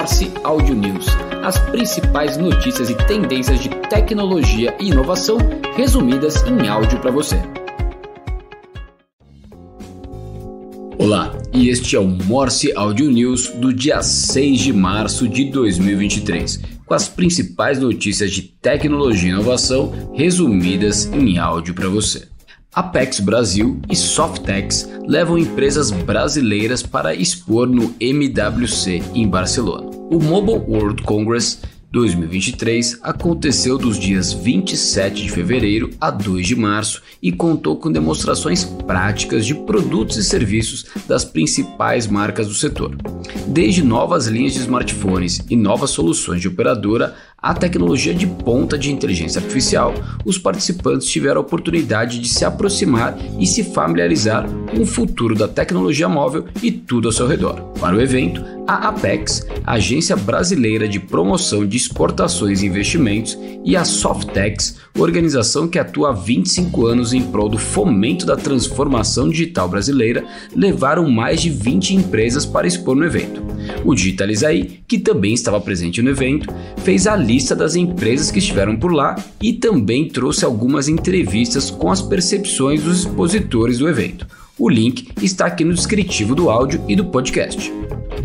Morse Audio News, as principais notícias e tendências de tecnologia e inovação resumidas em áudio para você. Olá, e este é o Morse Audio News do dia 6 de março de 2023, com as principais notícias de tecnologia e inovação resumidas em áudio para você. Apex Brasil e Softex levam empresas brasileiras para expor no MWC em Barcelona. O Mobile World Congress 2023 aconteceu dos dias 27 de fevereiro a 2 de março e contou com demonstrações práticas de produtos e serviços das principais marcas do setor. Desde novas linhas de smartphones e novas soluções de operadora a tecnologia de ponta de inteligência artificial, os participantes tiveram a oportunidade de se aproximar e se familiarizar com o futuro da tecnologia móvel e tudo ao seu redor. Para o evento, a Apex, agência brasileira de promoção de exportações e investimentos, e a Softex, organização que atua há 25 anos em prol do fomento da transformação digital brasileira, levaram mais de 20 empresas para expor no evento. O Digitalizaí, que também estava presente no evento, fez a lista das empresas que estiveram por lá e também trouxe algumas entrevistas com as percepções dos expositores do evento. O link está aqui no descritivo do áudio e do podcast.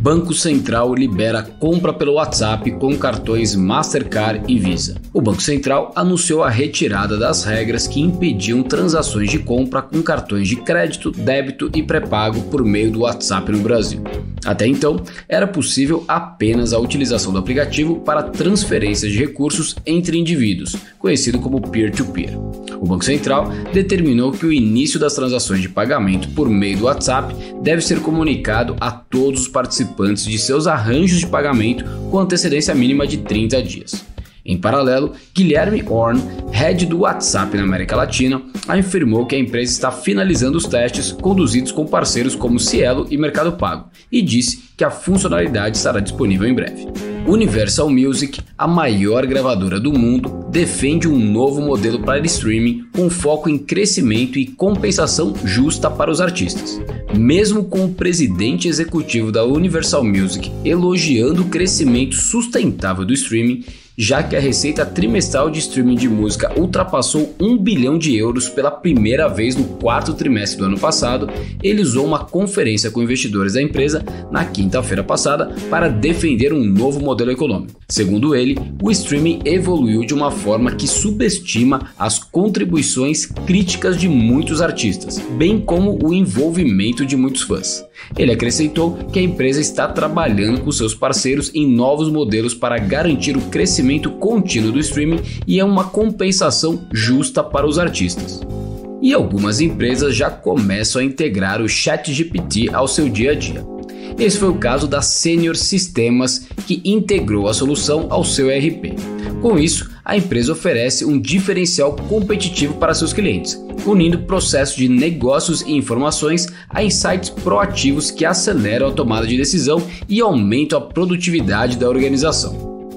Banco Central libera compra pelo WhatsApp com cartões Mastercard e Visa. O Banco Central anunciou a retirada das regras que impediam transações de compra com cartões de crédito, débito e pré-pago por meio do WhatsApp no Brasil. Até então, era possível apenas a utilização do aplicativo para transferências de recursos entre indivíduos, conhecido como peer-to-peer. -peer. O Banco Central determinou que o início das transações de pagamento por meio do WhatsApp deve ser comunicado a todos os participantes de seus arranjos de pagamento com antecedência mínima de 30 dias. Em paralelo, Guilherme Horn, head do WhatsApp na América Latina, afirmou que a empresa está finalizando os testes conduzidos com parceiros como Cielo e Mercado Pago e disse que a funcionalidade estará disponível em breve. Universal Music, a maior gravadora do mundo, defende um novo modelo para streaming com foco em crescimento e compensação justa para os artistas. Mesmo com o presidente executivo da Universal Music elogiando o crescimento sustentável do streaming, já que a receita trimestral de streaming de música ultrapassou 1 bilhão de euros pela primeira vez no quarto trimestre do ano passado, ele usou uma conferência com investidores da empresa na quinta-feira passada para defender um novo modelo econômico. Segundo ele, o streaming evoluiu de uma forma que subestima as contribuições críticas de muitos artistas, bem como o envolvimento de muitos fãs. Ele acrescentou que a empresa está trabalhando com seus parceiros em novos modelos para garantir o crescimento contínuo do streaming e é uma compensação justa para os artistas. E algumas empresas já começam a integrar o ChatGPT ao seu dia a dia. Esse foi o caso da Senior Sistemas, que integrou a solução ao seu ERP. Com isso, a empresa oferece um diferencial competitivo para seus clientes, unindo processos de negócios e informações a insights proativos que aceleram a tomada de decisão e aumentam a produtividade da organização.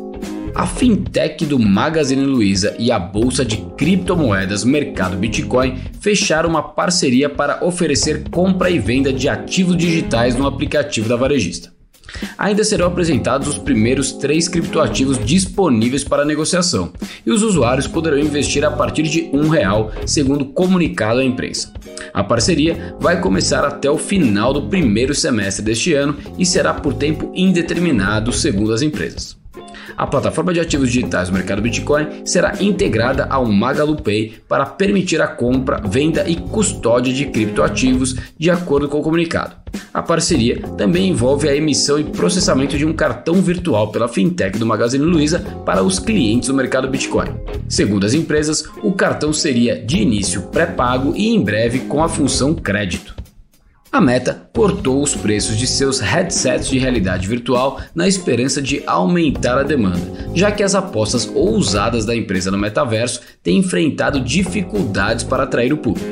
A fintech do Magazine Luiza e a bolsa de criptomoedas Mercado Bitcoin fecharam uma parceria para oferecer compra e venda de ativos digitais no aplicativo da varejista. Ainda serão apresentados os primeiros três criptoativos disponíveis para negociação e os usuários poderão investir a partir de um real, segundo comunicado à imprensa. A parceria vai começar até o final do primeiro semestre deste ano e será por tempo indeterminado, segundo as empresas. A plataforma de ativos digitais do mercado Bitcoin será integrada ao MagaluPay para permitir a compra, venda e custódia de criptoativos, de acordo com o comunicado. A parceria também envolve a emissão e processamento de um cartão virtual pela fintech do Magazine Luiza para os clientes do mercado Bitcoin. Segundo as empresas, o cartão seria de início pré-pago e em breve com a função crédito. A Meta cortou os preços de seus headsets de realidade virtual na esperança de aumentar a demanda, já que as apostas ousadas da empresa no metaverso têm enfrentado dificuldades para atrair o público.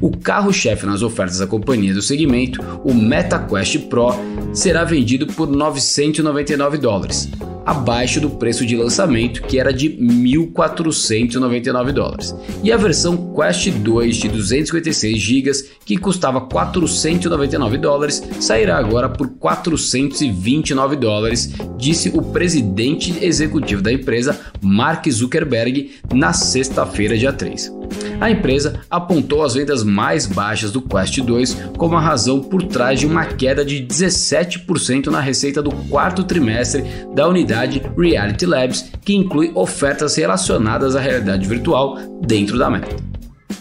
O carro-chefe nas ofertas da companhia do segmento, o MetaQuest Pro, será vendido por 999 dólares, abaixo do preço de lançamento, que era de 1.499 dólares. E a versão Quest 2 de 256 GB, que custava 499 dólares, sairá agora por 429 dólares, disse o presidente executivo da empresa, Mark Zuckerberg, na sexta-feira, dia 3. A empresa apontou as vendas mais baixas do Quest 2 como a razão por trás de uma queda de 17% na receita do quarto trimestre da unidade Reality Labs, que inclui ofertas relacionadas à realidade virtual dentro da Meta.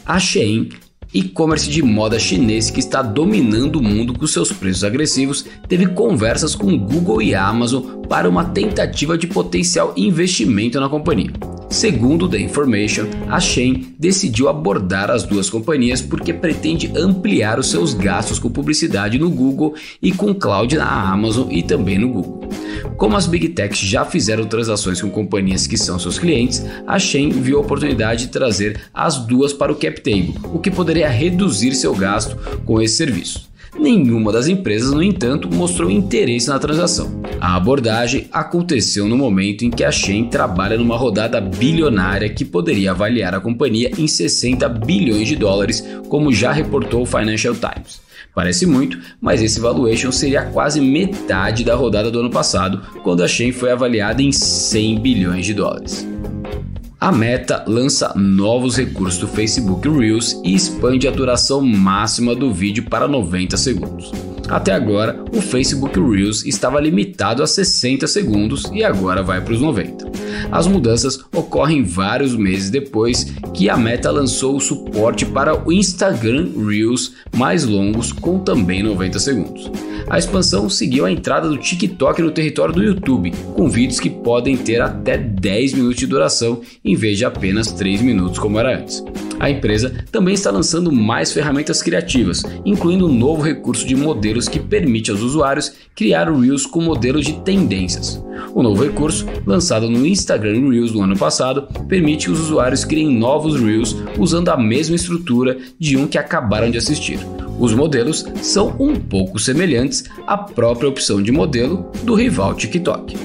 A Shein e-commerce de moda chinês que está dominando o mundo com seus preços agressivos, teve conversas com Google e Amazon para uma tentativa de potencial investimento na companhia. Segundo The Information, a Shein decidiu abordar as duas companhias porque pretende ampliar os seus gastos com publicidade no Google e com cloud na Amazon e também no Google. Como as Big Techs já fizeram transações com companhias que são seus clientes, a Shein viu a oportunidade de trazer as duas para o cap table, o que poderia reduzir seu gasto com esse serviço. Nenhuma das empresas, no entanto, mostrou interesse na transação. A abordagem aconteceu no momento em que a Shein trabalha numa rodada bilionária que poderia avaliar a companhia em 60 bilhões de dólares, como já reportou o Financial Times. Parece muito, mas esse valuation seria quase metade da rodada do ano passado, quando a Shein foi avaliada em 100 bilhões de dólares. A Meta lança novos recursos do Facebook Reels e expande a duração máxima do vídeo para 90 segundos. Até agora, o Facebook Reels estava limitado a 60 segundos e agora vai para os 90. As mudanças ocorrem vários meses depois que a Meta lançou o suporte para o Instagram Reels mais longos com também 90 segundos. A expansão seguiu a entrada do TikTok no território do YouTube, com vídeos que podem ter até 10 minutos de duração em vez de apenas 3 minutos como era antes. A empresa também está lançando mais ferramentas criativas, incluindo um novo recurso de modelos que permite aos usuários criar Reels com modelos de tendências. O novo recurso, lançado no Instagram Reels no ano passado, permite que os usuários criem novos Reels usando a mesma estrutura de um que acabaram de assistir. Os modelos são um pouco semelhantes à própria opção de modelo do rival TikTok.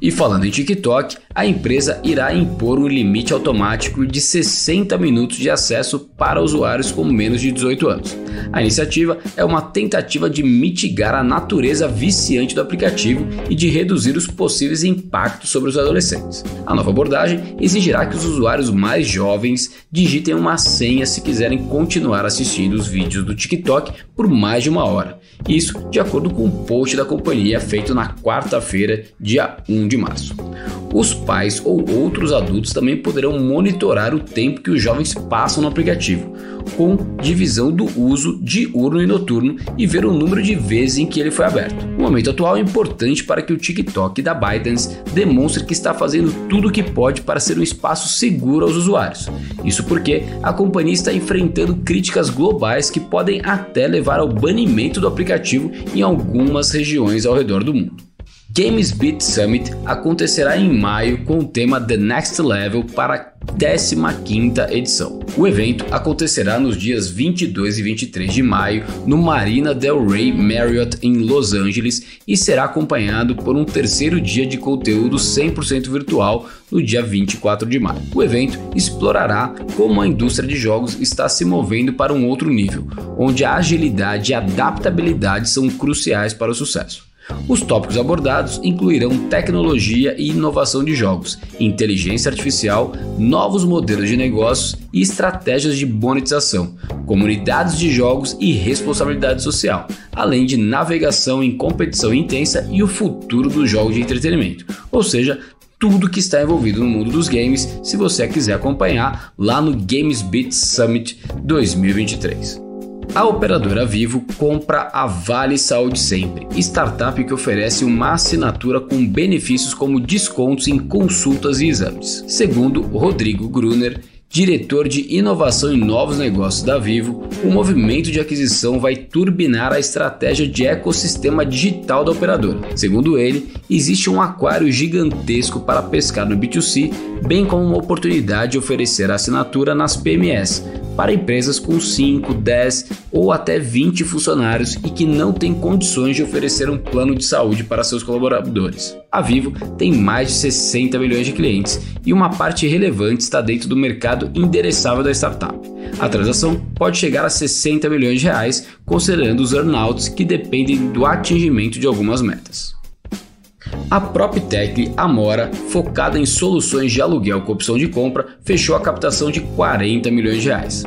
E falando em TikTok, a empresa irá impor um limite automático de 60 minutos de acesso para usuários com menos de 18 anos. A iniciativa é uma tentativa de mitigar a natureza viciante do aplicativo e de reduzir os possíveis impactos sobre os adolescentes. A nova abordagem exigirá que os usuários mais jovens digitem uma senha se quiserem continuar assistindo os vídeos do TikTok por mais de uma hora. Isso de acordo com um post da companhia feito na quarta-feira, dia 1 de março. Os pais ou outros adultos também poderão monitorar o tempo que os jovens passam no aplicativo, com divisão do uso diurno e noturno e ver o número de vezes em que ele foi aberto. O momento atual é importante para que o TikTok da ByteDance demonstre que está fazendo tudo o que pode para ser um espaço seguro aos usuários. Isso porque a companhia está enfrentando críticas globais que podem até levar ao banimento do aplicativo em algumas regiões ao redor do mundo. Games Beat Summit acontecerá em maio com o tema The Next Level para a 15ª edição. O evento acontecerá nos dias 22 e 23 de maio no Marina Del Rey Marriott em Los Angeles e será acompanhado por um terceiro dia de conteúdo 100% virtual no dia 24 de maio. O evento explorará como a indústria de jogos está se movendo para um outro nível, onde a agilidade e adaptabilidade são cruciais para o sucesso. Os tópicos abordados incluirão tecnologia e inovação de jogos, inteligência artificial, novos modelos de negócios e estratégias de monetização, comunidades de jogos e responsabilidade social, além de navegação em competição intensa e o futuro dos jogos de entretenimento, ou seja, tudo que está envolvido no mundo dos games, se você quiser acompanhar lá no Games Beat Summit 2023. A operadora Vivo compra a Vale Saúde Sempre, startup que oferece uma assinatura com benefícios como descontos em consultas e exames. Segundo Rodrigo Gruner, diretor de inovação e novos negócios da Vivo, o movimento de aquisição vai turbinar a estratégia de ecossistema digital da operadora. Segundo ele, existe um aquário gigantesco para pescar no B2C, bem como uma oportunidade de oferecer assinatura nas PMS, para empresas com 5, 10 ou até 20 funcionários e que não têm condições de oferecer um plano de saúde para seus colaboradores. A Vivo tem mais de 60 milhões de clientes e uma parte relevante está dentro do mercado endereçável da startup. A transação pode chegar a 60 milhões de reais, considerando os earnouts que dependem do atingimento de algumas metas. A PropTech Amora, focada em soluções de aluguel com opção de compra, fechou a captação de 40 milhões de reais.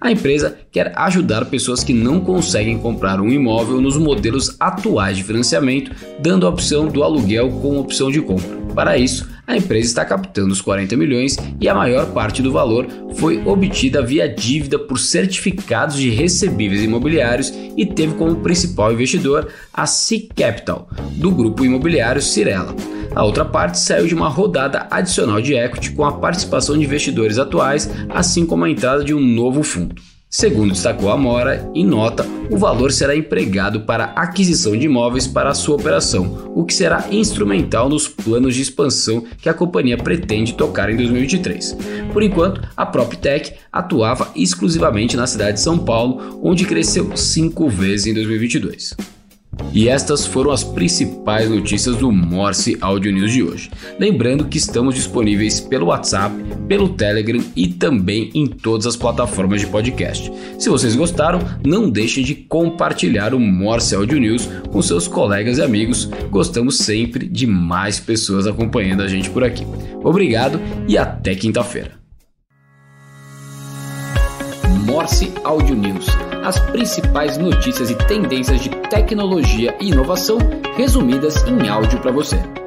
A empresa quer ajudar pessoas que não conseguem comprar um imóvel nos modelos atuais de financiamento, dando a opção do aluguel com opção de compra. Para isso, a empresa está captando os 40 milhões e a maior parte do valor foi obtida via dívida por certificados de recebíveis imobiliários e teve como principal investidor a C Capital, do grupo imobiliário Cirela. A outra parte saiu de uma rodada adicional de equity com a participação de investidores atuais, assim como a entrada de um novo fundo. Segundo destacou a Mora, em nota, o valor será empregado para aquisição de imóveis para sua operação, o que será instrumental nos planos de expansão que a companhia pretende tocar em 2023. Por enquanto, a PropTech atuava exclusivamente na cidade de São Paulo, onde cresceu cinco vezes em 2022. E estas foram as principais notícias do Morse Audio News de hoje. Lembrando que estamos disponíveis pelo WhatsApp, pelo Telegram e também em todas as plataformas de podcast. Se vocês gostaram, não deixem de compartilhar o Morse Audio News com seus colegas e amigos. Gostamos sempre de mais pessoas acompanhando a gente por aqui. Obrigado e até quinta-feira. Morse Audio News as principais notícias e tendências de tecnologia e inovação resumidas em áudio para você.